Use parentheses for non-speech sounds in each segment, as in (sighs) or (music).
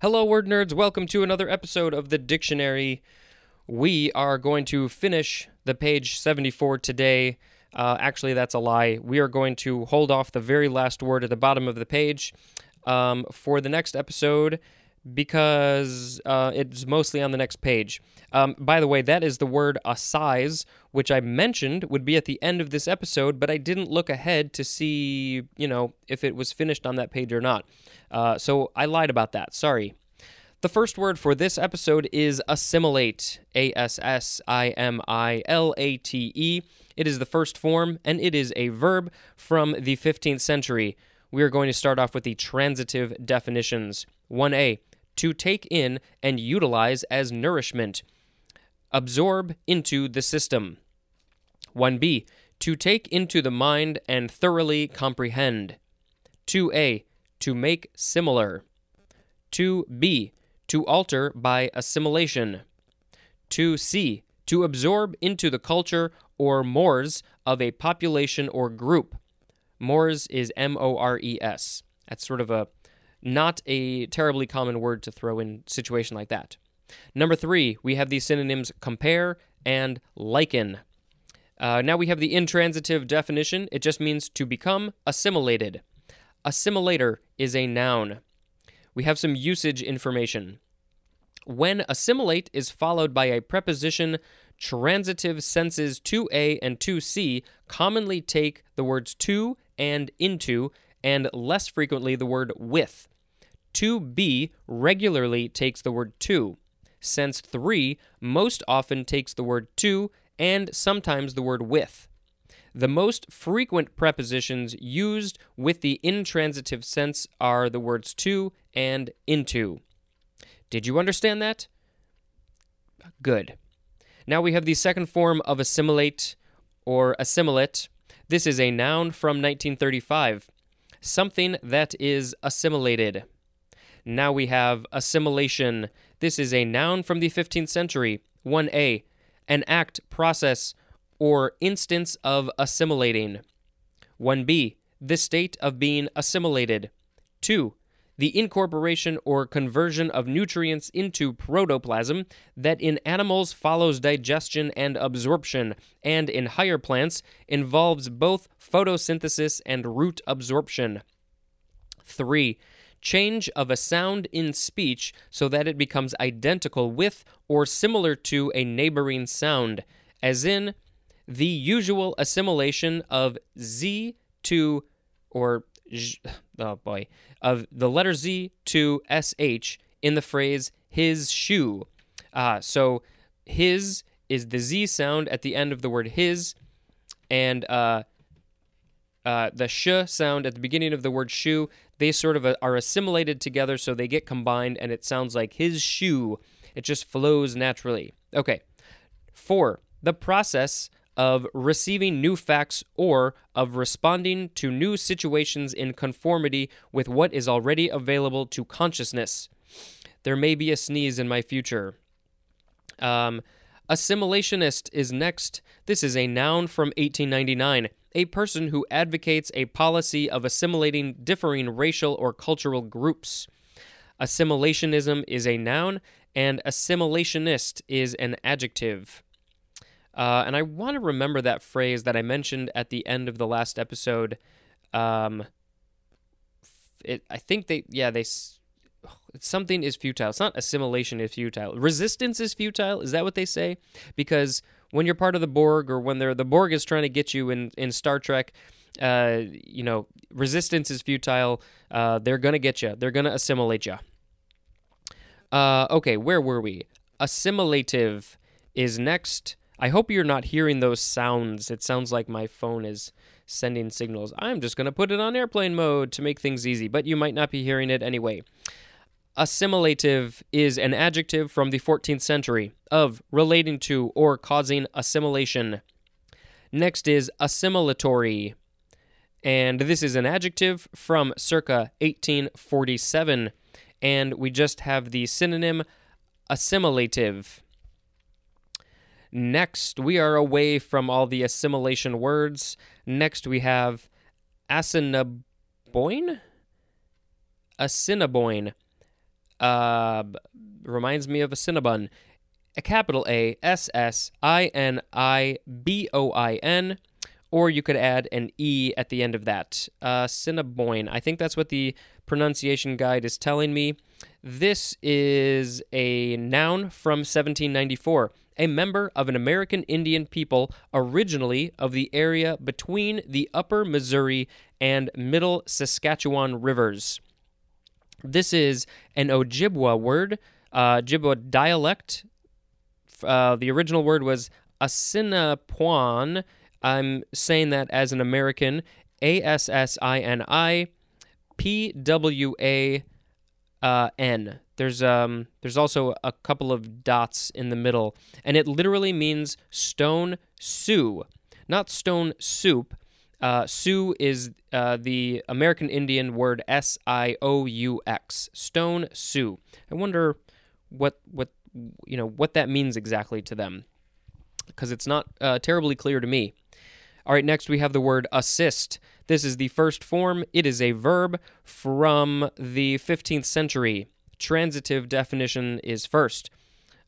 Hello, word nerds. Welcome to another episode of the dictionary. We are going to finish the page 74 today. Uh, actually, that's a lie. We are going to hold off the very last word at the bottom of the page um, for the next episode because uh, it's mostly on the next page. Um, by the way, that is the word assize, which I mentioned would be at the end of this episode, but I didn't look ahead to see, you know, if it was finished on that page or not. Uh, so I lied about that. Sorry. The first word for this episode is assimilate. A S S I M I L A T E. It is the first form, and it is a verb from the 15th century. We are going to start off with the transitive definitions. 1a to take in and utilize as nourishment, absorb into the system. 1b, to take into the mind and thoroughly comprehend. 2a, to make similar. 2b, to alter by assimilation. 2c, to absorb into the culture or mores of a population or group. Mores is M O R E S. That's sort of a not a terribly common word to throw in situation like that. Number three, we have the synonyms compare and liken. Uh, now we have the intransitive definition. It just means to become assimilated. Assimilator is a noun. We have some usage information. When assimilate is followed by a preposition, transitive senses 2a and 2c commonly take the words to and into and less frequently the word with. 2b regularly takes the word to. Sense 3 most often takes the word to and sometimes the word with. The most frequent prepositions used with the intransitive sense are the words to and into. Did you understand that? Good. Now we have the second form of assimilate or assimilate. This is a noun from 1935 something that is assimilated. Now we have assimilation. This is a noun from the 15th century. 1a, an act, process, or instance of assimilating. 1b, the state of being assimilated. 2. The incorporation or conversion of nutrients into protoplasm that in animals follows digestion and absorption, and in higher plants involves both photosynthesis and root absorption. 3. Change of a sound in speech so that it becomes identical with or similar to a neighboring sound, as in the usual assimilation of Z to, or, (sighs) oh boy, of the letter Z to SH in the phrase his shoe. Uh, so his is the Z sound at the end of the word his, and uh, uh, the sh sound at the beginning of the word shoe, they sort of uh, are assimilated together so they get combined and it sounds like his shoe. It just flows naturally. Okay. Four, the process of receiving new facts or of responding to new situations in conformity with what is already available to consciousness. There may be a sneeze in my future. Um, assimilationist is next. This is a noun from 1899 a person who advocates a policy of assimilating differing racial or cultural groups. Assimilationism is a noun, and assimilationist is an adjective. Uh, and I want to remember that phrase that I mentioned at the end of the last episode. Um, it, I think they, yeah, they, something is futile. It's not assimilation is futile. Resistance is futile. Is that what they say? Because when you're part of the Borg or when they're the Borg is trying to get you in in Star Trek, uh, you know, resistance is futile. Uh, they're gonna get you. They're gonna assimilate you. Uh, okay, where were we? Assimilative is next. I hope you're not hearing those sounds. It sounds like my phone is sending signals. I'm just going to put it on airplane mode to make things easy, but you might not be hearing it anyway. Assimilative is an adjective from the 14th century of relating to or causing assimilation. Next is assimilatory, and this is an adjective from circa 1847, and we just have the synonym assimilative. Next, we are away from all the assimilation words. Next, we have assiniboin? Assiniboin uh, reminds me of a Cinnabon. A capital A S S I N I B O I N, or you could add an E at the end of that. Uh. I think that's what the pronunciation guide is telling me. This is a noun from 1794, a member of an American Indian people originally of the area between the upper Missouri and middle Saskatchewan rivers. This is an Ojibwa word, uh, Ojibwa dialect. Uh, the original word was Assinipwan. I'm saying that as an American. A S S I N I P W A uh, N. There's um there's also a couple of dots in the middle, and it literally means stone Sioux, not stone soup. Uh, Sioux is uh, the American Indian word S I O U X, stone Sioux. I wonder what what you know what that means exactly to them, because it's not uh, terribly clear to me. All right, next we have the word assist. This is the first form. It is a verb from the 15th century. Transitive definition is first,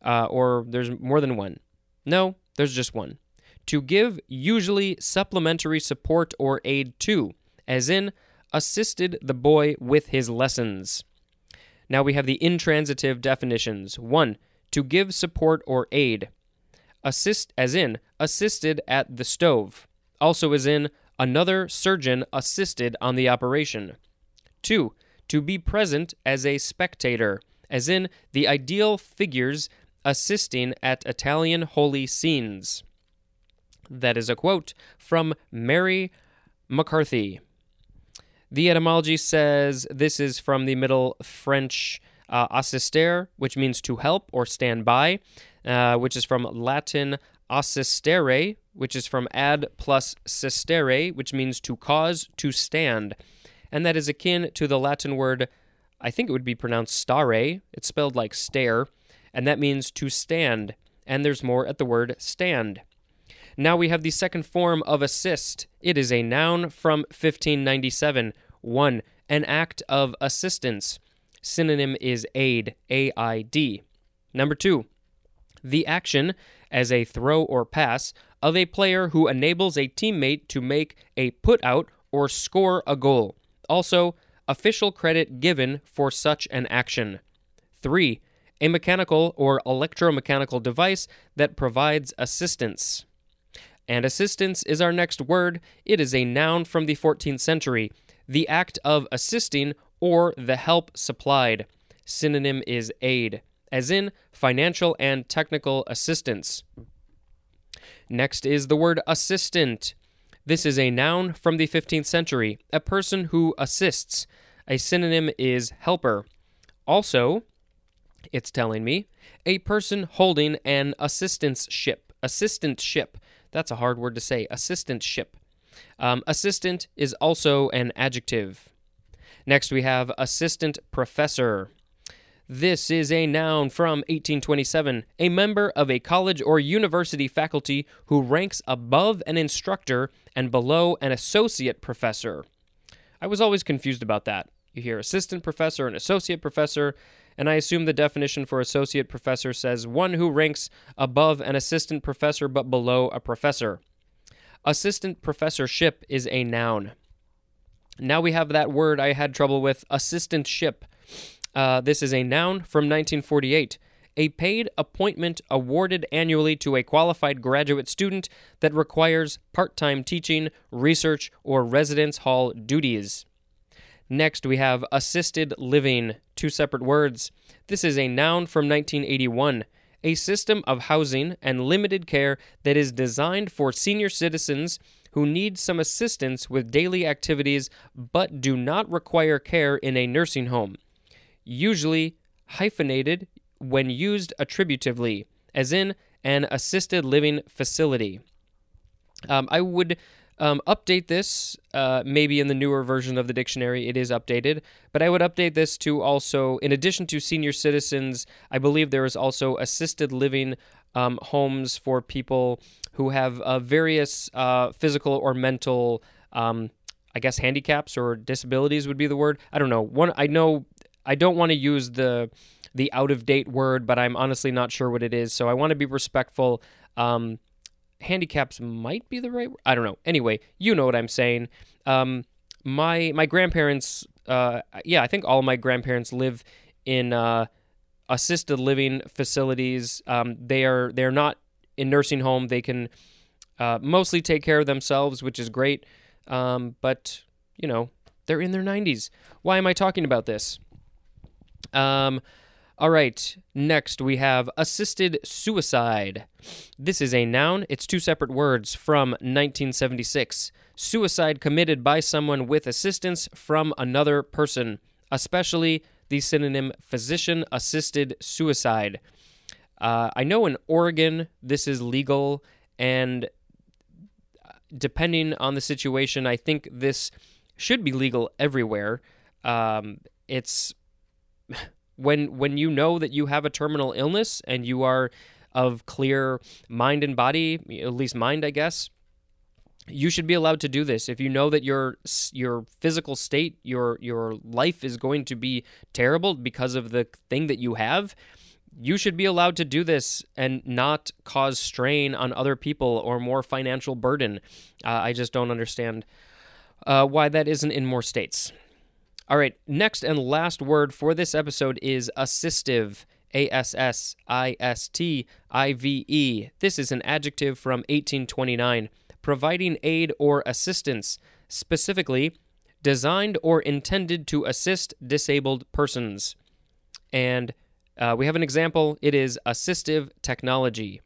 uh, or there's more than one. No, there's just one. To give usually supplementary support or aid to, as in, assisted the boy with his lessons. Now we have the intransitive definitions. One, to give support or aid. Assist, as in, assisted at the stove. Also, as in, Another surgeon assisted on the operation. 2. To be present as a spectator, as in the ideal figures assisting at Italian holy scenes. That is a quote from Mary McCarthy. The etymology says this is from the Middle French uh, assister, which means to help or stand by, uh, which is from Latin assistere, which is from ad plus sistere, which means to cause, to stand. And that is akin to the Latin word, I think it would be pronounced stare. It's spelled like stare, and that means to stand. And there's more at the word stand. Now we have the second form of assist. It is a noun from 1597. 1. An act of assistance. Synonym is aid, A I D. Number 2. The action as a throw or pass of a player who enables a teammate to make a put out or score a goal. Also, official credit given for such an action. 3. A mechanical or electromechanical device that provides assistance. And assistance is our next word. It is a noun from the 14th century, the act of assisting or the help supplied. Synonym is aid as in financial and technical assistance. Next is the word assistant. This is a noun from the 15th century, a person who assists. A synonym is helper. Also, it's telling me, a person holding an assistance ship. Assistant ship. That's a hard word to say. Assistant ship. Um, assistant is also an adjective. Next, we have assistant professor. This is a noun from 1827, a member of a college or university faculty who ranks above an instructor and below an associate professor. I was always confused about that. You hear assistant professor and associate professor, and I assume the definition for associate professor says one who ranks above an assistant professor but below a professor. Assistant professorship is a noun. Now we have that word I had trouble with assistantship. Uh, this is a noun from 1948. A paid appointment awarded annually to a qualified graduate student that requires part time teaching, research, or residence hall duties. Next, we have assisted living, two separate words. This is a noun from 1981 a system of housing and limited care that is designed for senior citizens who need some assistance with daily activities but do not require care in a nursing home usually hyphenated when used attributively, as in an assisted living facility. Um, I would um, update this, uh, maybe in the newer version of the dictionary, it is updated, but I would update this to also, in addition to senior citizens, I believe there is also assisted living um, homes for people who have uh, various uh, physical or mental. Um, I guess handicaps or disabilities would be the word. I don't know. One I know I don't want to use the the out of date word, but I'm honestly not sure what it is. So I want to be respectful. Um, handicaps might be the right. I don't know. Anyway, you know what I'm saying. Um, my my grandparents. Uh, yeah, I think all my grandparents live in uh, assisted living facilities. Um, they are they are not in nursing home. They can uh, mostly take care of themselves, which is great. Um, but you know they're in their 90s. Why am I talking about this? Um, all right, next we have assisted suicide. This is a noun, it's two separate words from 1976. Suicide committed by someone with assistance from another person, especially the synonym physician assisted suicide. Uh, I know in Oregon this is legal, and depending on the situation, I think this should be legal everywhere. Um, it's when when you know that you have a terminal illness and you are of clear mind and body, at least mind, I guess, you should be allowed to do this. If you know that your your physical state, your your life is going to be terrible because of the thing that you have, you should be allowed to do this and not cause strain on other people or more financial burden. Uh, I just don't understand uh, why that isn't in more states. All right, next and last word for this episode is assistive. A S S I S T I V E. This is an adjective from 1829, providing aid or assistance, specifically designed or intended to assist disabled persons. And uh, we have an example. It is assistive technology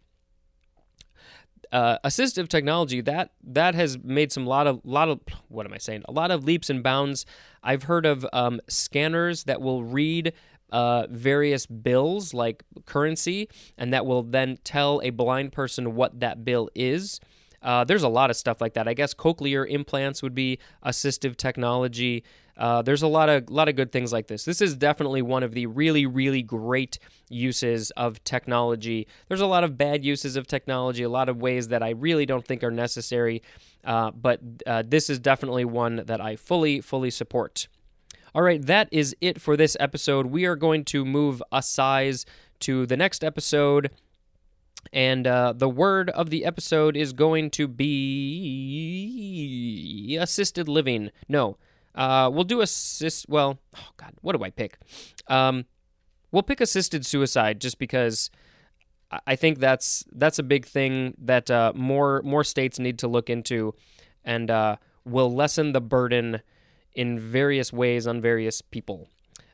uh, assistive technology that that has made some lot of lot of what am I saying? A lot of leaps and bounds. I've heard of um, scanners that will read uh, various bills like currency, and that will then tell a blind person what that bill is. Uh, there's a lot of stuff like that. I guess cochlear implants would be assistive technology. Uh, there's a lot of lot of good things like this. This is definitely one of the really really great uses of technology. There's a lot of bad uses of technology, a lot of ways that I really don't think are necessary, uh, but uh, this is definitely one that I fully fully support. All right, that is it for this episode. We are going to move assize to the next episode. And uh, the word of the episode is going to be assisted living. No, uh, we'll do assist. Well, oh God, what do I pick? Um, we'll pick assisted suicide just because I think that's that's a big thing that uh, more more states need to look into, and uh, will lessen the burden in various ways on various people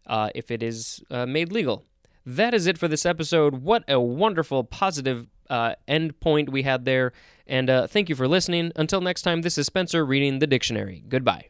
uh, if it is uh, made legal. That is it for this episode. What a wonderful, positive uh, end point we had there. And uh, thank you for listening. Until next time, this is Spencer reading the dictionary. Goodbye.